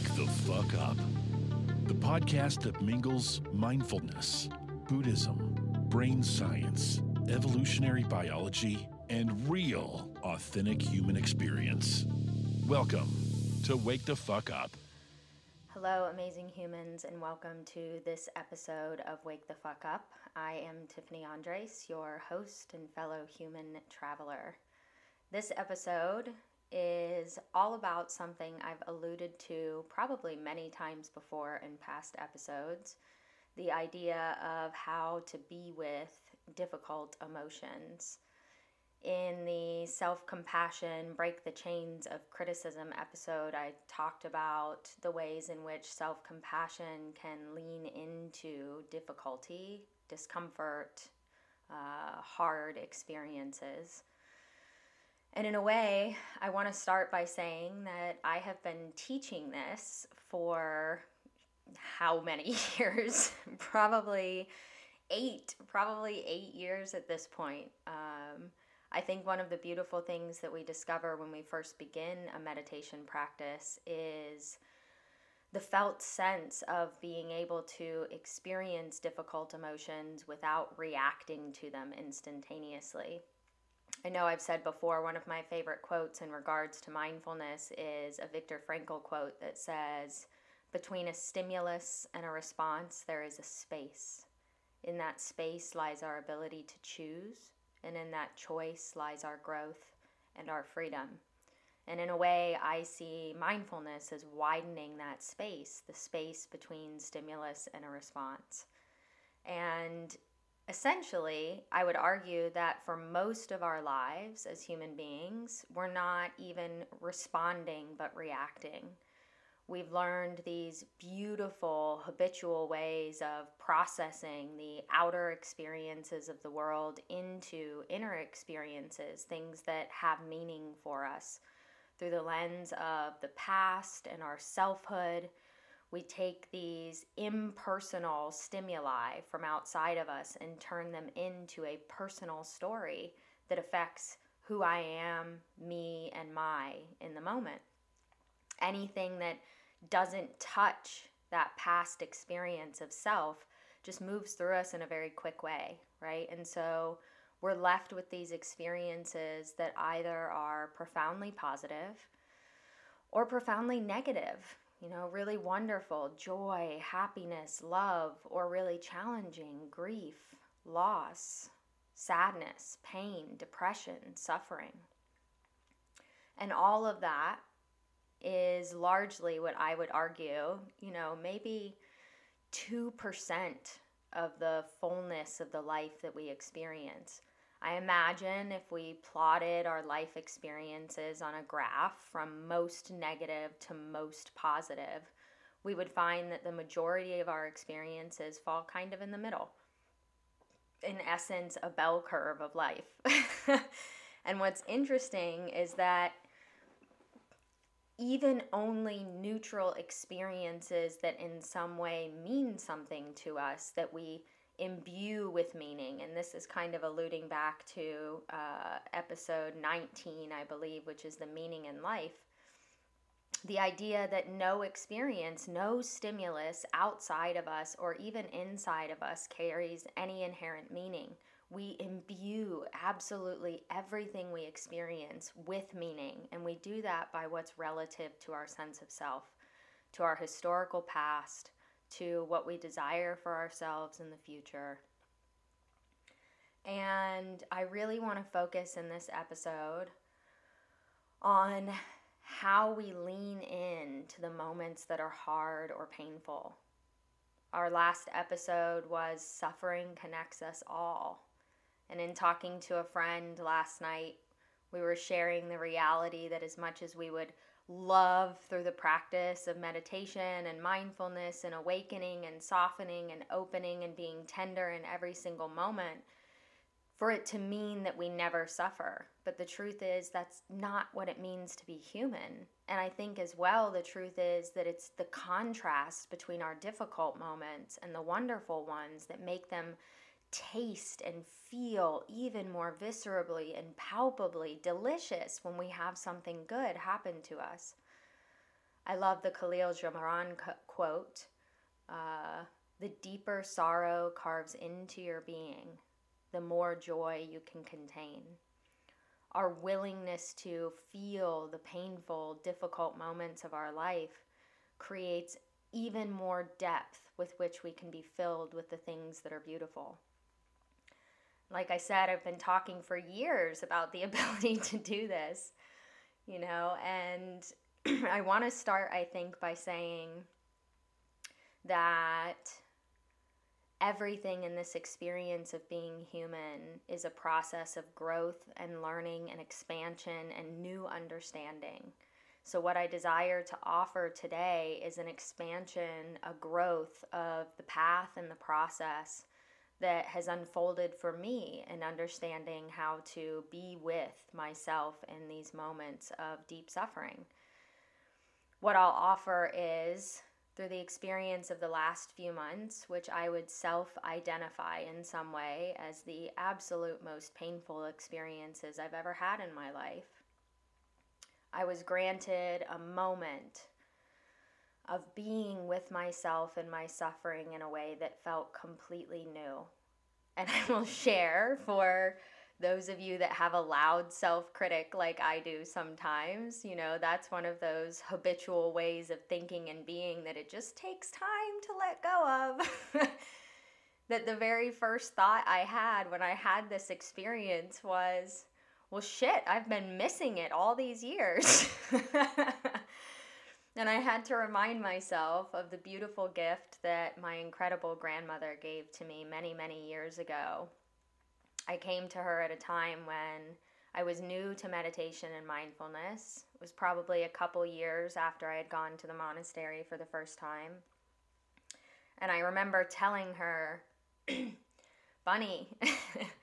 Wake the Fuck Up, the podcast that mingles mindfulness, Buddhism, brain science, evolutionary biology, and real, authentic human experience. Welcome to Wake the Fuck Up. Hello, amazing humans, and welcome to this episode of Wake the Fuck Up. I am Tiffany Andres, your host and fellow human traveler. This episode is all about something I've alluded to probably many times before in past episodes the idea of how to be with difficult emotions. In the self compassion, break the chains of criticism episode, I talked about the ways in which self compassion can lean into difficulty, discomfort, uh, hard experiences. And in a way, I want to start by saying that I have been teaching this for how many years? probably eight, probably eight years at this point. Um, I think one of the beautiful things that we discover when we first begin a meditation practice is the felt sense of being able to experience difficult emotions without reacting to them instantaneously. I know I've said before, one of my favorite quotes in regards to mindfulness is a Viktor Frankl quote that says, Between a stimulus and a response, there is a space. In that space lies our ability to choose, and in that choice lies our growth and our freedom. And in a way, I see mindfulness as widening that space, the space between stimulus and a response. And essentially, I would argue that for most of our lives as human beings, we're not even responding but reacting. We've learned these beautiful habitual ways of processing the outer experiences of the world into inner experiences, things that have meaning for us through the lens of the past and our selfhood we take these impersonal stimuli from outside of us and turn them into a personal story that affects who I am, me, and my in the moment. Anything that doesn't touch that past experience of self just moves through us in a very quick way, right? And so we're left with these experiences that either are profoundly positive or profoundly negative you know, really wonderful joy, happiness, love, or really challenging grief, loss, sadness, pain, depression, suffering. And all of that is largely what I would argue, you know, maybe 2% of the fullness of the life that we experience. I imagine if we plotted our life experiences on a graph from most negative to most positive, we would find that the majority of our experiences fall kind of in the middle. In essence, a bell curve of life. and what's interesting is that even only neutral experiences that in some way mean something to us that we imbue with meaning. And this is kind of alluding back to uh, episode 19, I believe, which is the meaning in life. The idea that no experience, no stimulus outside of us or even inside of us carries any inherent meaning. We imbue absolutely everything we experience with meaning, and we do that by what's relative to our sense of self, to our historical past, to what we desire for ourselves in the future. And I really want to focus in this episode on how we lean in to the moments that are hard or painful. Our last episode was Suffering Connects Us All. And in talking to a friend last night, we were sharing the reality that as much as we would love through the practice of meditation and mindfulness and awakening and softening and opening and being tender in every single moment for it to mean that we never suffer. But the truth is, that's not what it means to be human. And I think as well, the truth is that it's the contrast between our difficult moments and the wonderful ones that make them taste and feel even more viscerally and palpably delicious when we have something good happen to us. I love the Khalil Gibran quote uh, The deeper sorrow carves into your being, the more joy you can contain. Our willingness to feel the painful, difficult moments of our life creates even more depth with which we can be filled with the things that are beautiful. Like I said, I've been talking for years about the ability to do this, you know, and I want to start, I think, by saying that everything in this experience of being human is a process of growth and learning and expansion and new understanding. So, what I desire to offer today is an expansion, a growth of the path and the process that has unfolded for me in understanding how to be with myself in these moments of deep suffering. What I'll offer is through the experience of the last few months, which I would self identify in some way as the absolute most painful experiences I've ever had in my life. I was granted a moment of being with myself and my suffering in a way that felt completely new. And I will share for those of you that have a loud self critic like I do sometimes, you know, that's one of those habitual ways of thinking and being that it just takes time to let go of. that the very first thought I had when I had this experience was, well, shit, I've been missing it all these years. and I had to remind myself of the beautiful gift that my incredible grandmother gave to me many, many years ago I came to her at a time when I was new to meditation and mindfulness. It was probably a couple years after I had gone to the monastery for the first time. And I remember telling her, Bunny,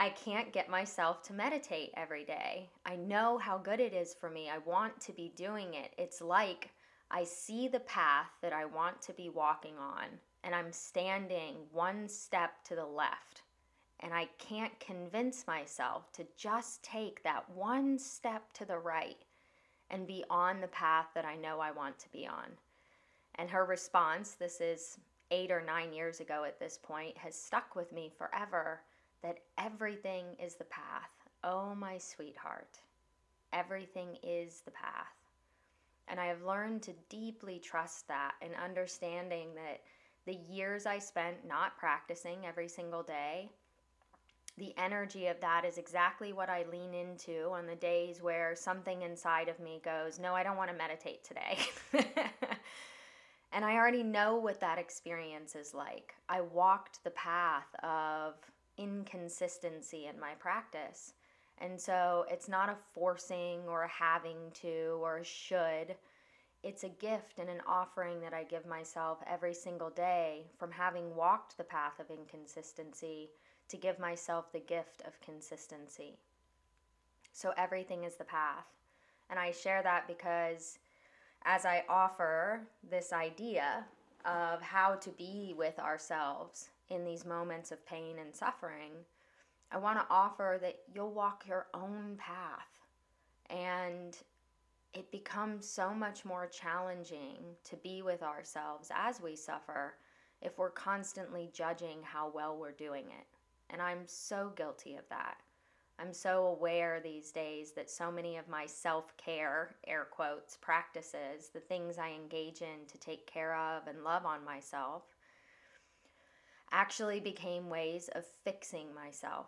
I can't get myself to meditate every day. I know how good it is for me. I want to be doing it. It's like I see the path that I want to be walking on, and I'm standing one step to the left and I can't convince myself to just take that one step to the right and be on the path that I know I want to be on. And her response, this is eight or nine years ago at this point, has stuck with me forever that everything is the path. Oh, my sweetheart, everything is the path. And I have learned to deeply trust that and understanding that the years I spent not practicing every single day the energy of that is exactly what I lean into on the days where something inside of me goes, No, I don't want to meditate today. and I already know what that experience is like. I walked the path of inconsistency in my practice. And so it's not a forcing or a having to or a should. It's a gift and an offering that I give myself every single day from having walked the path of inconsistency to give myself the gift of consistency. So everything is the path. And I share that because as I offer this idea of how to be with ourselves in these moments of pain and suffering, I want to offer that you'll walk your own path. And it becomes so much more challenging to be with ourselves as we suffer if we're constantly judging how well we're doing it. And I'm so guilty of that. I'm so aware these days that so many of my self care, air quotes, practices, the things I engage in to take care of and love on myself, actually became ways of fixing myself.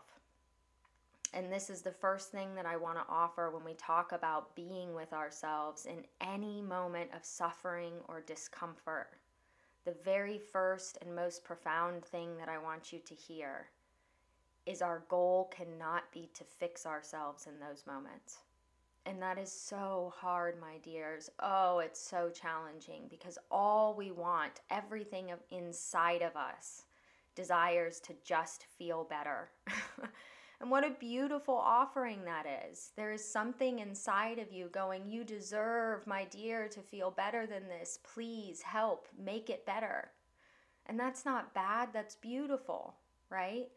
And this is the first thing that I want to offer when we talk about being with ourselves in any moment of suffering or discomfort. The very first and most profound thing that I want you to hear is our goal cannot be to fix ourselves in those moments. And that is so hard, my dears. Oh, it's so challenging because all we want, everything inside of us, desires to just feel better. and what a beautiful offering that is. There is something inside of you going, You deserve, my dear, to feel better than this. Please help make it better. And that's not bad, that's beautiful, right?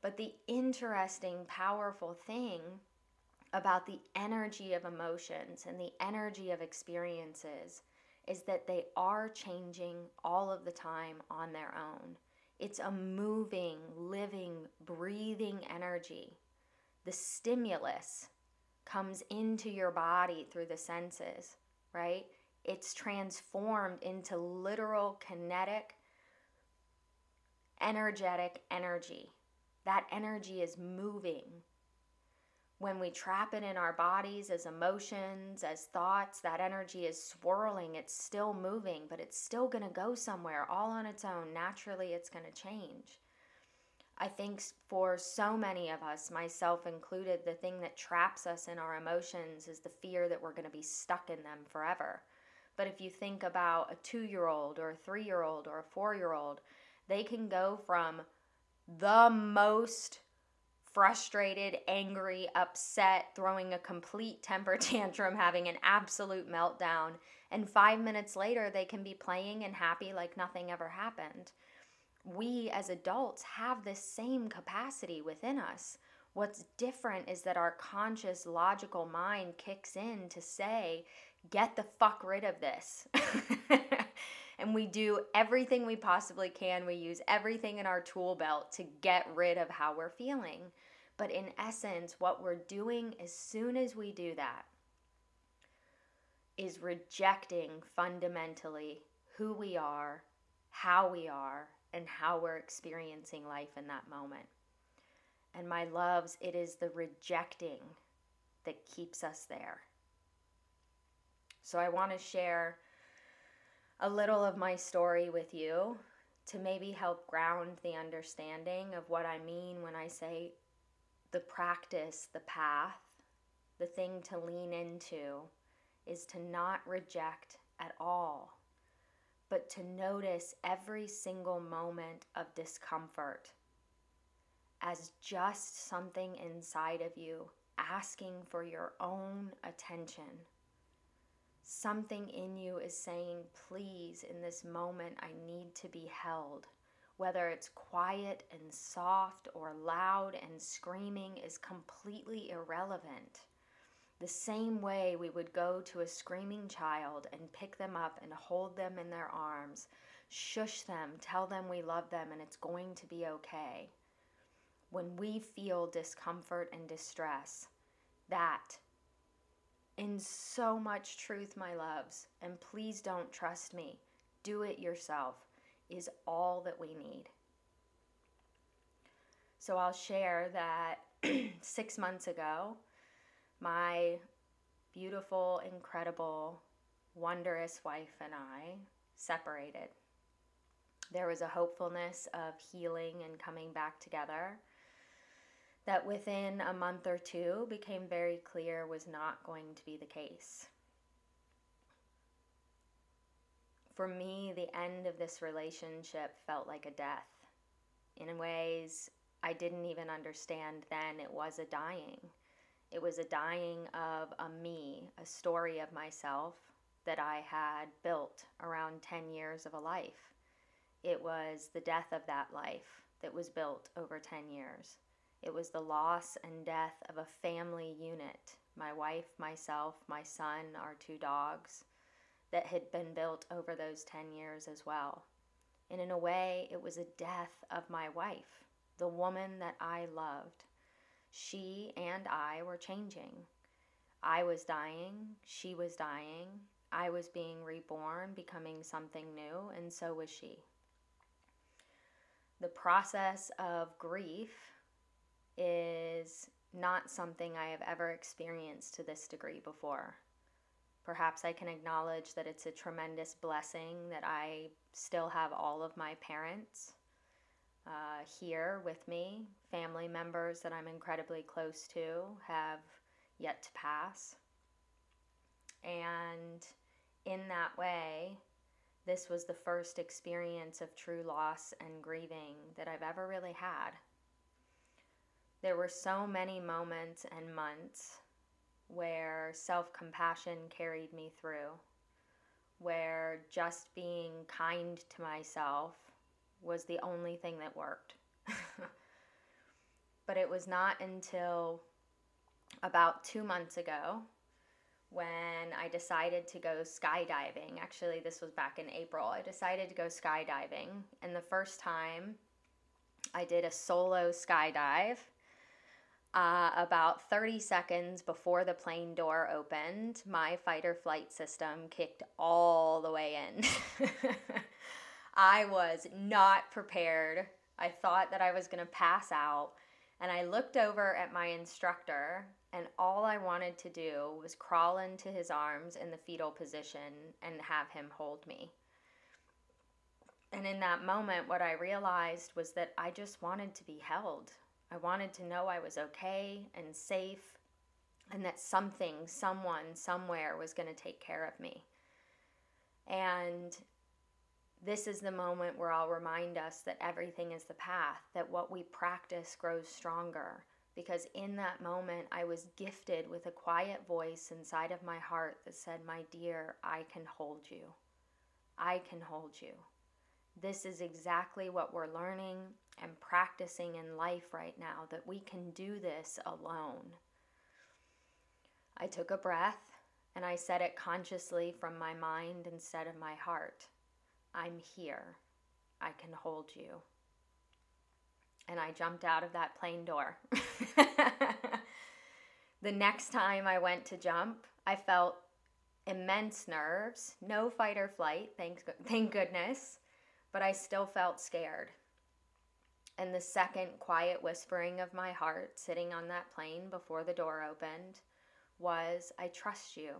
But the interesting, powerful thing about the energy of emotions and the energy of experiences is that they are changing all of the time on their own. It's a moving, living, breathing energy. The stimulus comes into your body through the senses, right? It's transformed into literal kinetic, energetic energy. That energy is moving when we trap it in our bodies as emotions, as thoughts, that energy is swirling. It's still moving, but it's still going to go somewhere all on its own. Naturally, it's going to change. I think for so many of us, myself included, the thing that traps us in our emotions is the fear that we're going to be stuck in them forever. But if you think about a two year old or a three year old or a four year old, they can go from the most frustrated, angry, upset, throwing a complete temper tantrum, having an absolute meltdown. And five minutes later, they can be playing and happy like nothing ever happened. We as adults have this same capacity within us. What's different is that our conscious, logical mind kicks in to say, get the fuck rid of this. and we do everything we possibly can. We use everything in our tool belt to get rid of how we're feeling. But in essence, what we're doing as soon as we do that is rejecting fundamentally who we are, how we are, and how we're experiencing life in that moment. And my loves, it is the rejecting that keeps us there. So I want to share a little of my story with you to maybe help ground the understanding of what I mean when I say the practice, the path, the thing to lean into is to not reject at all, but to notice every single moment of discomfort as just something inside of you asking for your own attention. Something in you is saying, Please, in this moment, I need to be held whether it's quiet and soft or loud and screaming, is completely irrelevant. The same way we would go to a screaming child and pick them up and hold them in their arms, shush them, tell them we love them and it's going to be okay. When we feel discomfort and distress, that, in so much truth, my loves, and please don't trust me, do it yourself is all that we need. So I'll share that six months ago, my beautiful, incredible, wondrous wife and I separated. There was a hopefulness of healing and coming back together that within a month or two became very clear was not going to be the case. For me, the end of this relationship felt like a death. In ways I didn't even understand then, it was a dying. It was a dying of a me, a story of myself that I had built around 10 years of a life. It was the death of that life that was built over 10 years. It was the loss and death of a family unit my wife, myself, my son, our two dogs that had been built over those 10 years as well. And in a way, it was a death of my wife, the woman that I loved. She and I were changing. I was dying, she was dying, I was being reborn, becoming something new, and so was she. The process of grief is not something I have ever experienced to this degree before. Perhaps I can acknowledge that it's a tremendous blessing that I still have all of my parents uh, here with me. Family members that I'm incredibly close to have yet to pass. And in that way, this was the first experience of true loss and grieving that I've ever really had. There were so many moments and months where self compassion carried me through, where just being kind to myself was the only thing that worked. but it was not until about two months ago when I decided to go skydiving. Actually, this was back in April. I decided to go skydiving, and the first time I did a solo skydive. Uh, about 30 seconds before the plane door opened, my fight or flight system kicked all the way in. I was not prepared. I thought that I was going to pass out. And I looked over at my instructor, and all I wanted to do was crawl into his arms in the fetal position and have him hold me. And in that moment, what I realized was that I just wanted to be held. I wanted to know I was okay and safe, and that something, someone, somewhere was going to take care of me. And this is the moment where I'll remind us that everything is the path, that what we practice grows stronger. Because in that moment, I was gifted with a quiet voice inside of my heart that said, My dear, I can hold you. I can hold you. This is exactly what we're learning and practicing in life right now that we can do this alone. I took a breath and I said it consciously from my mind instead of my heart. I'm here. I can hold you. And I jumped out of that plane door. the next time I went to jump, I felt immense nerves, no fight or flight, thank, thank goodness, but I still felt scared. And the second quiet whispering of my heart sitting on that plane before the door opened was I trust you.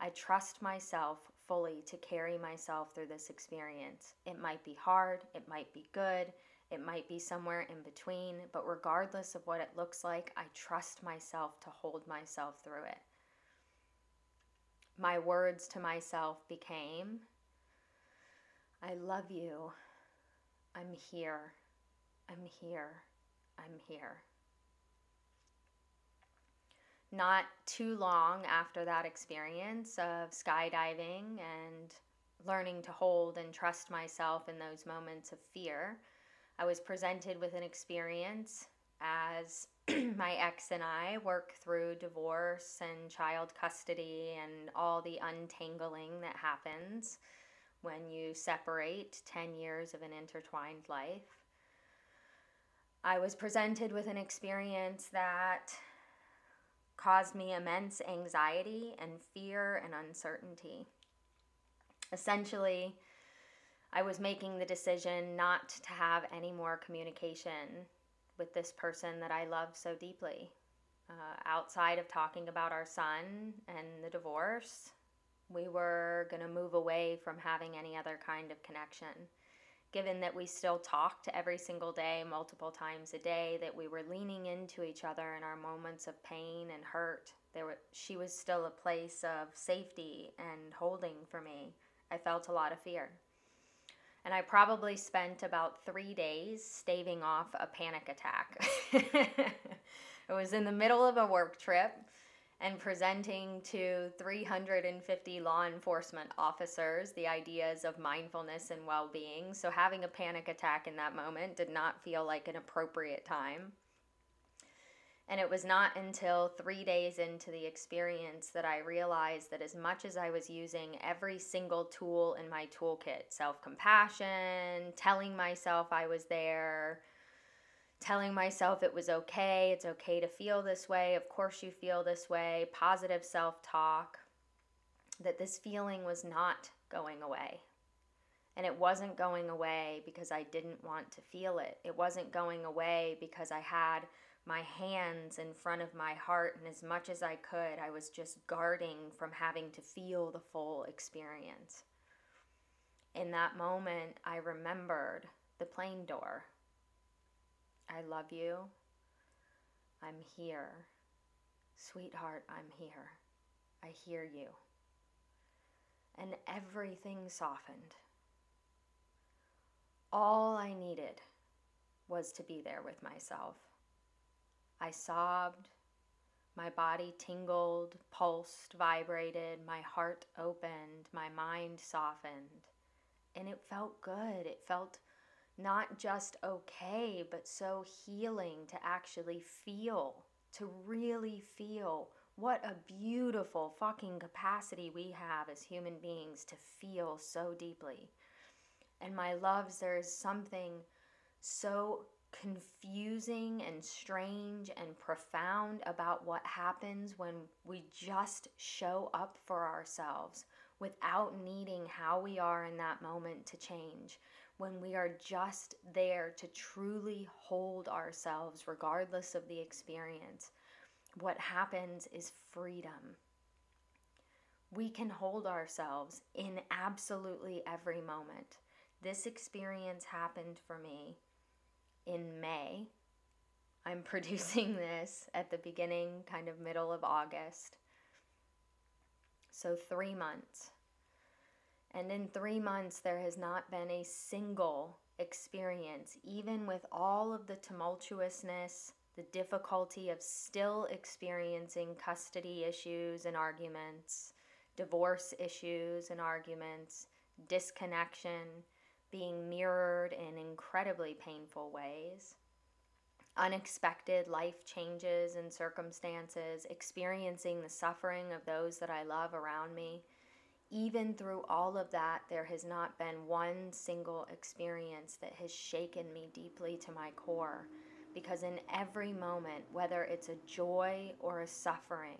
I trust myself fully to carry myself through this experience. It might be hard, it might be good, it might be somewhere in between, but regardless of what it looks like, I trust myself to hold myself through it. My words to myself became I love you. I'm here. I'm here. I'm here. Not too long after that experience of skydiving and learning to hold and trust myself in those moments of fear, I was presented with an experience as my ex and I work through divorce and child custody and all the untangling that happens when you separate 10 years of an intertwined life. I was presented with an experience that caused me immense anxiety and fear and uncertainty. Essentially, I was making the decision not to have any more communication with this person that I love so deeply. Uh, outside of talking about our son and the divorce, we were going to move away from having any other kind of connection given that we still talked every single day, multiple times a day, that we were leaning into each other in our moments of pain and hurt. There were, she was still a place of safety and holding for me. I felt a lot of fear. And I probably spent about three days staving off a panic attack. it was in the middle of a work trip and presenting to 350 law enforcement officers the ideas of mindfulness and well being. So, having a panic attack in that moment did not feel like an appropriate time. And it was not until three days into the experience that I realized that as much as I was using every single tool in my toolkit self compassion, telling myself I was there, telling myself it was okay, it's okay to feel this way, of course you feel this way, positive self talk, that this feeling was not going away. And it wasn't going away because I didn't want to feel it. It wasn't going away because I had my hands in front of my heart, and as much as I could, I was just guarding from having to feel the full experience. In that moment, I remembered the plane door I love you. I'm here. Sweetheart, I'm here. I hear you. And everything softened. All I needed was to be there with myself. I sobbed. My body tingled, pulsed, vibrated, my heart opened, my mind softened. And it felt good. It felt not just okay, but so healing to actually feel, to really feel what a beautiful fucking capacity we have as human beings to feel so deeply. And my loves, there's something so confusing and strange and profound about what happens when we just show up for ourselves without needing how we are in that moment to change. When we are just there to truly hold ourselves, regardless of the experience, what happens is freedom. We can hold ourselves in absolutely every moment. This experience happened for me in May. I'm producing this at the beginning, kind of middle of August. So, three months. And in three months, there has not been a single experience, even with all of the tumultuousness, the difficulty of still experiencing custody issues and arguments, divorce issues and arguments, disconnection, being mirrored in incredibly painful ways, unexpected life changes and circumstances, experiencing the suffering of those that I love around me. Even through all of that, there has not been one single experience that has shaken me deeply to my core. Because in every moment, whether it's a joy or a suffering,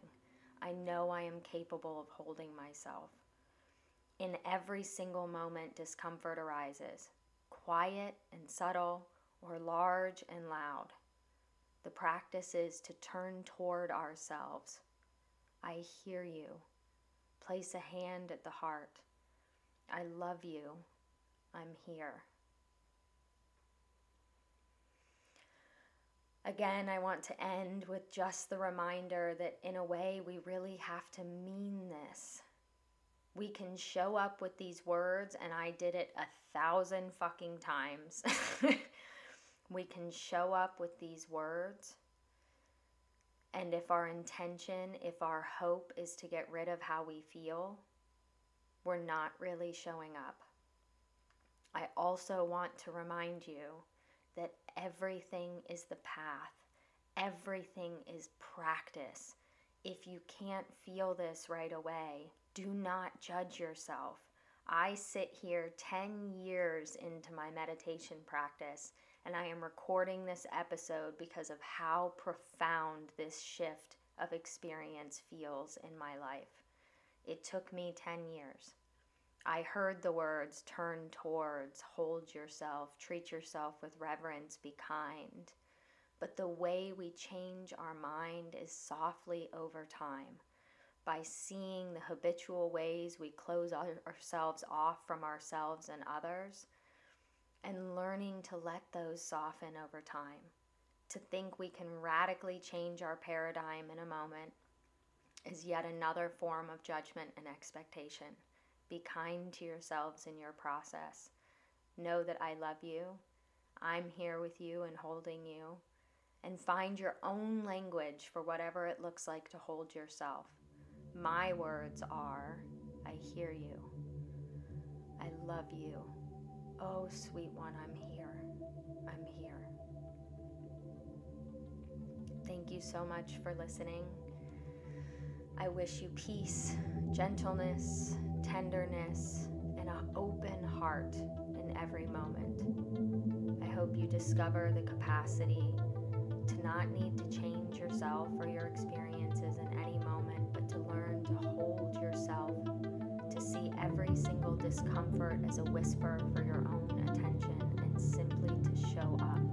I know I am capable of holding myself. In every single moment, discomfort arises, quiet and subtle, or large and loud. The practice is to turn toward ourselves. I hear you. Place a hand at the heart. I love you. I'm here. Again, I want to end with just the reminder that in a way we really have to mean this we can show up with these words, and I did it a thousand fucking times. we can show up with these words. And if our intention, if our hope is to get rid of how we feel, we're not really showing up. I also want to remind you that everything is the path, everything is practice. If you can't feel this right away, do not judge yourself. I sit here 10 years into my meditation practice and I am recording this episode because of how profound this shift of experience feels in my life. It took me 10 years. I heard the words turn towards, hold yourself, treat yourself with reverence, be kind. But the way we change our mind is softly over time by seeing the habitual ways we close our, ourselves off from ourselves and others, and learning to let those soften over time. To think we can radically change our paradigm in a moment is yet another form of judgment and expectation. Be kind to yourselves in your process. Know that I love you. I'm here with you and holding you. And find your own language for whatever it looks like to hold yourself. My words are I hear you. I love you. Oh, sweet one, I'm here. I'm here. Thank you so much for listening. I wish you peace, gentleness, tenderness, and an open heart in every moment. I hope you discover the capacity to not need to change yourself or your experiences in any moment, but to learn to hold yourself, see every single discomfort as a whisper for your own attention and simply to show up.